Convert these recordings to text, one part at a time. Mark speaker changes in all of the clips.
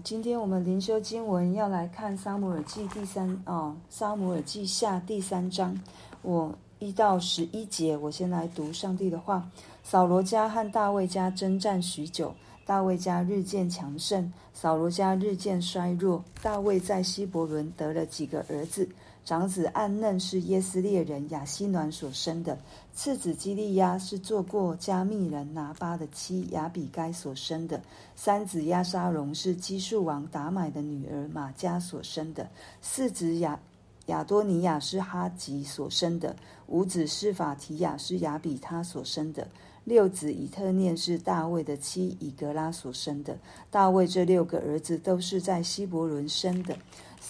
Speaker 1: 今天我们灵修经文要来看《撒母耳记》第三哦，《撒母耳记下》第三章，我一到十一节，我先来读上帝的话。扫罗家和大卫家征战许久，大卫家日渐强盛，扫罗家日渐衰弱。大卫在希伯伦得了几个儿子。长子暗嫩是耶斯列人亚希暖所生的，次子基利押是做过加密人拿巴的妻亚比该所生的，三子亚沙荣是基述王达买的女儿玛加所生的，四子亚亚多尼亚是哈吉所生的，五子是法提亚是亚比他所生的，六子以特念是大卫的妻以格拉所生的。大卫这六个儿子都是在希伯仑生的。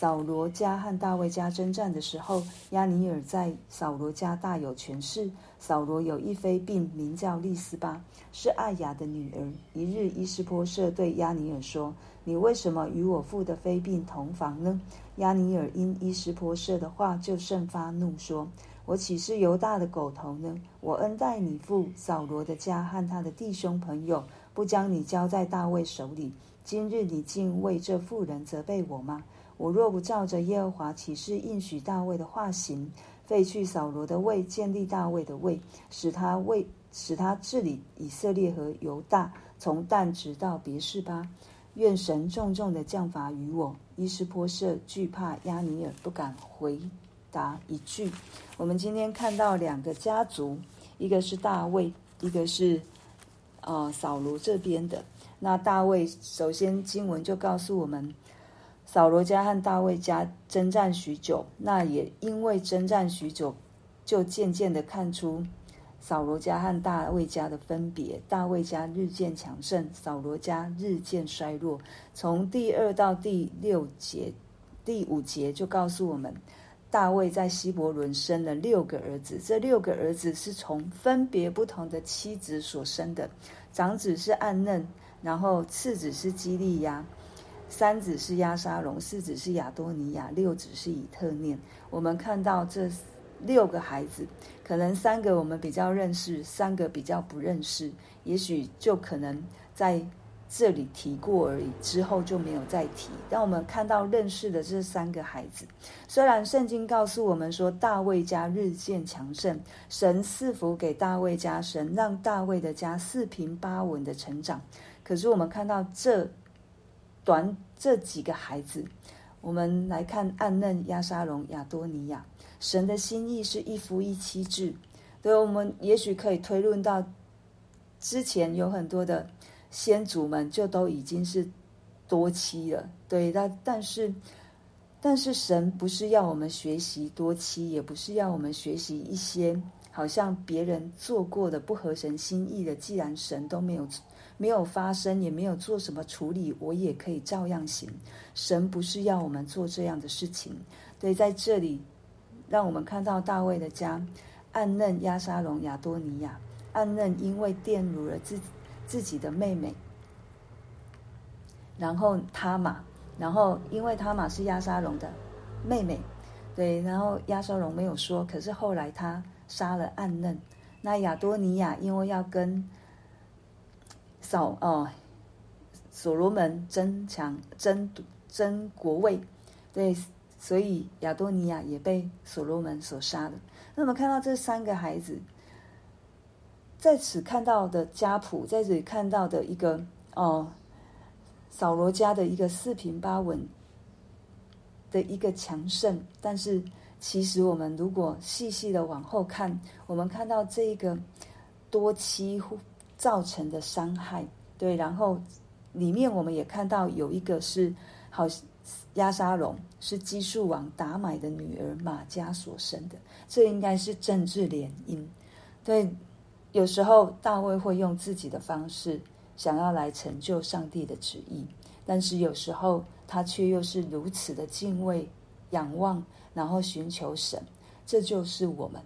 Speaker 1: 扫罗家和大卫家征战的时候，亚尼尔在扫罗家大有权势。扫罗有一妃嫔，名叫利斯巴，是艾雅的女儿。一日，伊斯波设对亚尼尔说：“你为什么与我父的妃嫔同房呢？”亚尼尔因伊斯波设的话，就甚发怒，说：“我岂是犹大的狗头呢？我恩待你父扫罗的家和他的弟兄朋友，不将你交在大卫手里。今日你竟为这妇人责备我吗？”我若不照着耶和华起誓应许大卫的化形，废去扫罗的位，建立大卫的位，使他位，使他治理以色列和犹大，从但直到别是巴，愿神重重的降罚于我。伊斯波设惧怕押尼尔，不敢回答一句。我们今天看到两个家族，一个是大卫，一个是呃扫罗这边的。那大卫首先经文就告诉我们。扫罗家和大卫家征战许久，那也因为征战许久，就渐渐的看出扫罗家和大卫家的分别。大卫家日渐强盛，扫罗家日渐衰弱。从第二到第六节、第五节就告诉我们，大卫在希伯伦生了六个儿子，这六个儿子是从分别不同的妻子所生的。长子是暗嫩，然后次子是基利押。三子是亚沙龙，四子是亚多尼亚，六子是以特念。我们看到这六个孩子，可能三个我们比较认识，三个比较不认识，也许就可能在这里提过而已，之后就没有再提。但我们看到认识的这三个孩子，虽然圣经告诉我们说大卫家日渐强盛，神赐福给大卫家，神让大卫的家四平八稳的成长，可是我们看到这。短这几个孩子，我们来看暗嫩、押沙龙、亚多尼亚。神的心意是一夫一妻制，对，我们也许可以推论到，之前有很多的先祖们就都已经是多妻了，对，但但是但是神不是要我们学习多妻，也不是要我们学习一些好像别人做过的不合神心意的，既然神都没有。没有发生，也没有做什么处理，我也可以照样行。神不是要我们做这样的事情。对，在这里，让我们看到大卫的家，暗嫩、押沙龙、亚多尼亚。暗嫩因为玷辱了自自己的妹妹，然后他玛，然后因为他玛是押沙龙的妹妹，对，然后押沙龙没有说，可是后来他杀了暗嫩。那亚多尼亚因为要跟扫哦，所罗门争强争争国位，对，所以亚多尼亚也被所罗门所杀了。那么看到这三个孩子，在此看到的家谱，在这里看到的一个哦，扫罗家的一个四平八稳的一个强盛，但是其实我们如果细细的往后看，我们看到这个多妻造成的伤害，对，然后里面我们也看到有一个是好押沙龙是基述王达买的女儿玛迦所生的，这应该是政治联姻。对，有时候大卫会用自己的方式想要来成就上帝的旨意，但是有时候他却又是如此的敬畏、仰望，然后寻求神。这就是我们，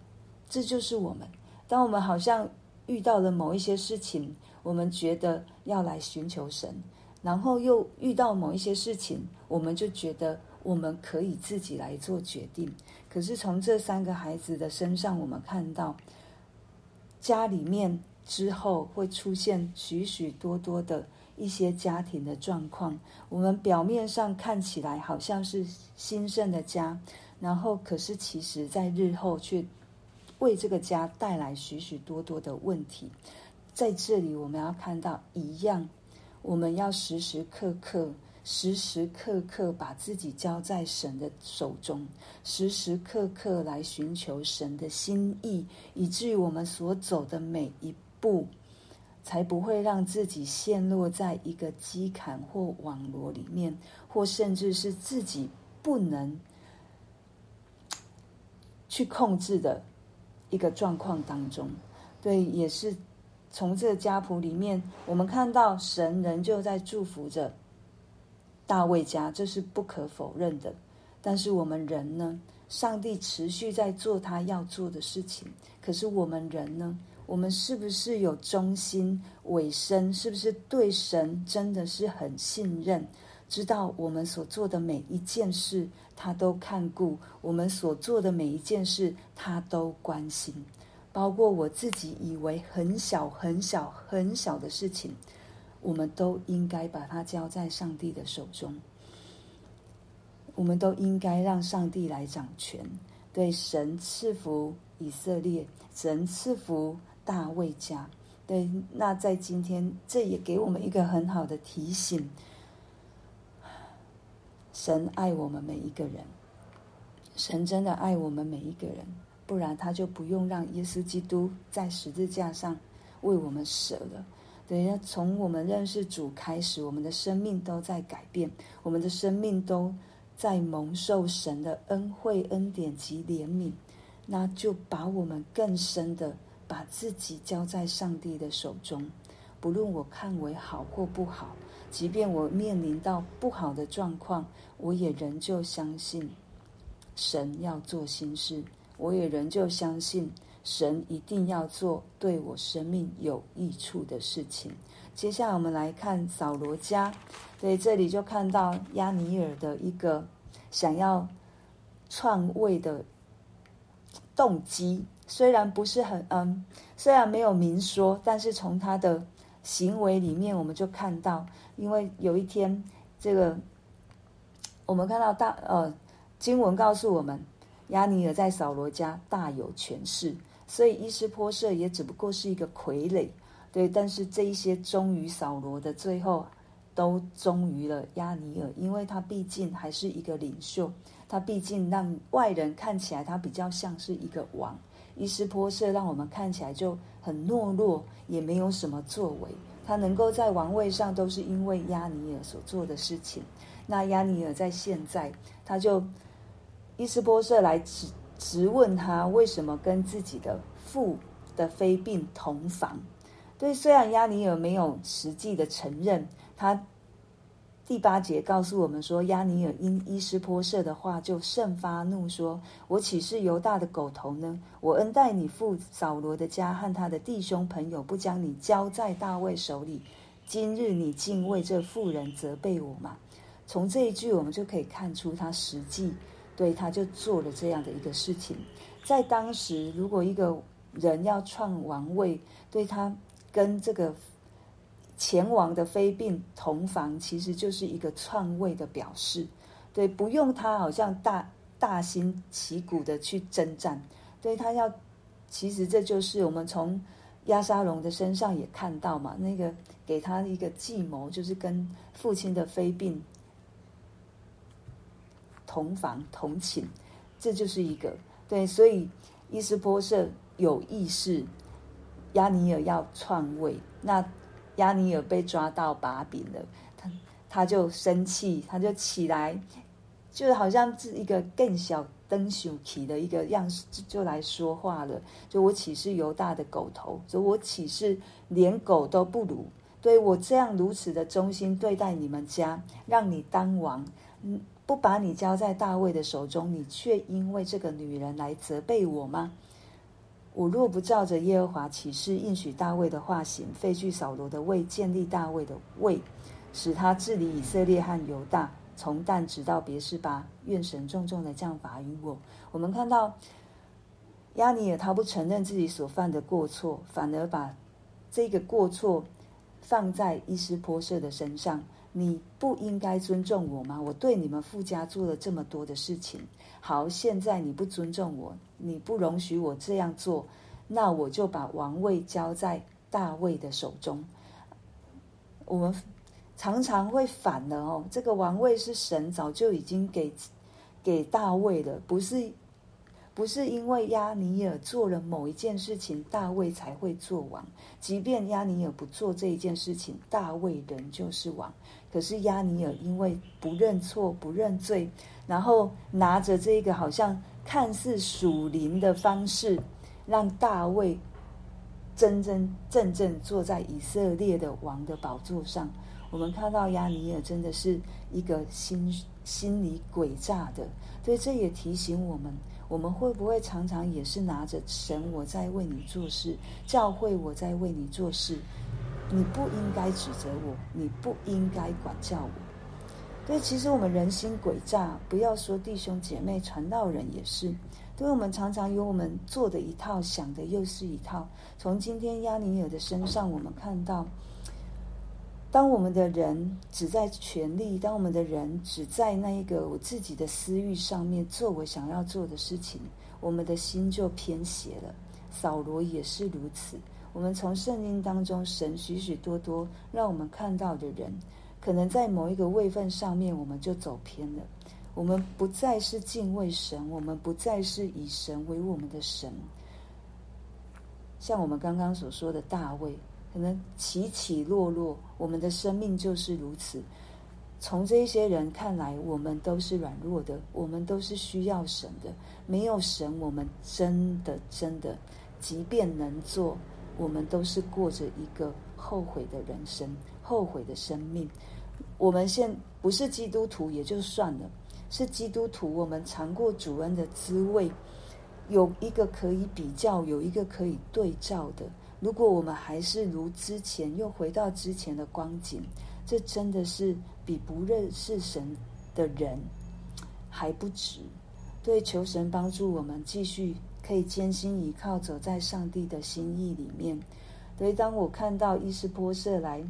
Speaker 1: 这就是我们。当我们好像。遇到了某一些事情，我们觉得要来寻求神，然后又遇到某一些事情，我们就觉得我们可以自己来做决定。可是从这三个孩子的身上，我们看到家里面之后会出现许许多多的一些家庭的状况。我们表面上看起来好像是兴盛的家，然后可是其实在日后却为这个家带来许许多多的问题。在这里，我们要看到一样，我们要时时刻刻。时时刻刻把自己交在神的手中，时时刻刻来寻求神的心意，以至于我们所走的每一步，才不会让自己陷落在一个讥砍或网罗里面，或甚至是自己不能去控制的一个状况当中。对，也是从这个家谱里面，我们看到神仍旧在祝福着。大卫家，这是不可否认的。但是我们人呢？上帝持续在做他要做的事情。可是我们人呢？我们是不是有忠心委身？是不是对神真的是很信任？知道我们所做的每一件事，他都看顾；我们所做的每一件事，他都关心。包括我自己以为很小、很小、很小的事情。我们都应该把它交在上帝的手中，我们都应该让上帝来掌权。对，神赐福以色列，神赐福大卫家。对，那在今天，这也给我们一个很好的提醒：神爱我们每一个人，神真的爱我们每一个人，不然他就不用让耶稣基督在十字架上为我们舍了。对，从我们认识主开始，我们的生命都在改变，我们的生命都在蒙受神的恩惠、恩典及怜悯。那就把我们更深的把自己交在上帝的手中，不论我看为好或不好，即便我面临到不好的状况，我也仍旧相信神要做新事，我也仍旧相信。神一定要做对我生命有益处的事情。接下来我们来看扫罗家，对，这里就看到亚尼尔的一个想要篡位的动机，虽然不是很嗯，虽然没有明说，但是从他的行为里面，我们就看到，因为有一天这个我们看到大呃经文告诉我们，亚尼尔在扫罗家大有权势。所以伊斯坡设也只不过是一个傀儡，对。但是这一些忠于扫罗的，最后都忠于了亚尼尔，因为他毕竟还是一个领袖，他毕竟让外人看起来他比较像是一个王。伊斯波设让我们看起来就很懦弱，也没有什么作为。他能够在王位上，都是因为亚尼尔所做的事情。那亚尼尔在现在，他就伊斯波设来指。直问他为什么跟自己的父的妃嫔同房？对，虽然亚尼尔没有实际的承认，他第八节告诉我们说，亚尼尔因伊施波设的话就甚发怒，说：“我岂是犹大的狗头呢？我恩待你父扫罗的家和他的弟兄朋友，不将你交在大卫手里。今日你竟为这妇人责备我吗？”从这一句，我们就可以看出他实际。对，他就做了这样的一个事情。在当时，如果一个人要篡王位，对他跟这个前王的妃嫔同房，其实就是一个篡位的表示。对，不用他好像大大兴旗鼓的去征战。对，他要，其实这就是我们从亚沙龙的身上也看到嘛，那个给他一个计谋，就是跟父亲的妃嫔。同房同寝，这就是一个对，所以伊斯波设有意识，亚尼尔要篡位，那押尼尔被抓到把柄了，他他就生气，他就起来，就好像是一个更小登熊起的一个样式，就来说话了。就我岂是犹大的狗头？就我岂是连狗都不如？对我这样如此的忠心对待你们家，让你当王，嗯。不把你交在大卫的手中，你却因为这个女人来责备我吗？我若不照着耶和华起誓应许大卫的话行，废去扫罗的位，建立大卫的位，使他治理以色列和犹大，从但直到别是巴，愿神重重的降罚于我。我们看到亚尼尔他不承认自己所犯的过错，反而把这个过错放在伊斯波设的身上。你不应该尊重我吗？我对你们富家做了这么多的事情，好，现在你不尊重我，你不容许我这样做，那我就把王位交在大卫的手中。我们常常会反了哦，这个王位是神早就已经给给大卫了，不是。不是因为亚尼尔做了某一件事情，大卫才会做王。即便亚尼尔不做这一件事情，大卫仍旧是王。可是亚尼尔因为不认错、不认罪，然后拿着这个好像看似属灵的方式，让大卫真真正正坐在以色列的王的宝座上。我们看到亚尼尔真的是一个心心里诡诈的，所以这也提醒我们。我们会不会常常也是拿着神，我在为你做事，教会我在为你做事，你不应该指责我，你不应该管教我。对，其实我们人心诡诈，不要说弟兄姐妹、传道人也是。对，我们常常有我们做的一套，想的又是一套。从今天押尼尔的身上，我们看到。当我们的人只在权力，当我们的人只在那一个我自己的私欲上面做我想要做的事情，我们的心就偏邪了。扫罗也是如此。我们从圣经当中，神许许多多让我们看到的人，可能在某一个位份上面，我们就走偏了。我们不再是敬畏神，我们不再是以神为我们的神。像我们刚刚所说的大卫。可能起起落落，我们的生命就是如此。从这些人看来，我们都是软弱的，我们都是需要神的。没有神，我们真的真的，即便能做，我们都是过着一个后悔的人生，后悔的生命。我们现不是基督徒也就算了，是基督徒，我们尝过主恩的滋味，有一个可以比较，有一个可以对照的。如果我们还是如之前，又回到之前的光景，这真的是比不认识神的人还不值。对，求神帮助我们继续可以坚心依靠，走在上帝的心意里面。所以，当我看到伊斯波设来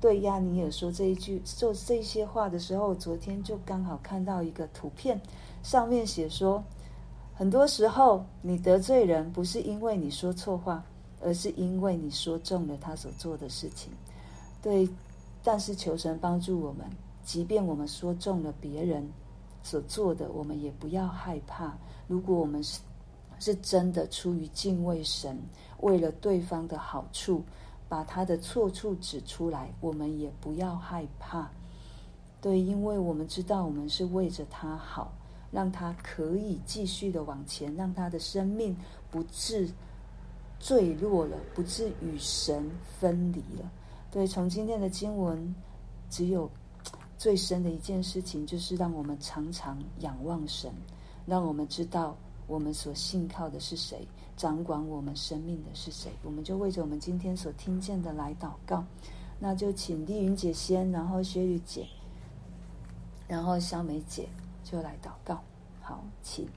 Speaker 1: 对亚尼尔说这一句、说这些话的时候，昨天就刚好看到一个图片，上面写说，很多时候你得罪人，不是因为你说错话。而是因为你说中了他所做的事情，对。但是求神帮助我们，即便我们说中了别人所做的，我们也不要害怕。如果我们是是真的出于敬畏神，为了对方的好处，把他的错处指出来，我们也不要害怕。对，因为我们知道我们是为着他好，让他可以继续的往前，让他的生命不致。坠落了，不致与神分离了。对，从今天的经文，只有最深的一件事情，就是让我们常常仰望神，让我们知道我们所信靠的是谁，掌管我们生命的是谁。我们就为着我们今天所听见的来祷告。那就请丽云姐先，然后薛宇姐，然后肖美姐就来祷告。好，请。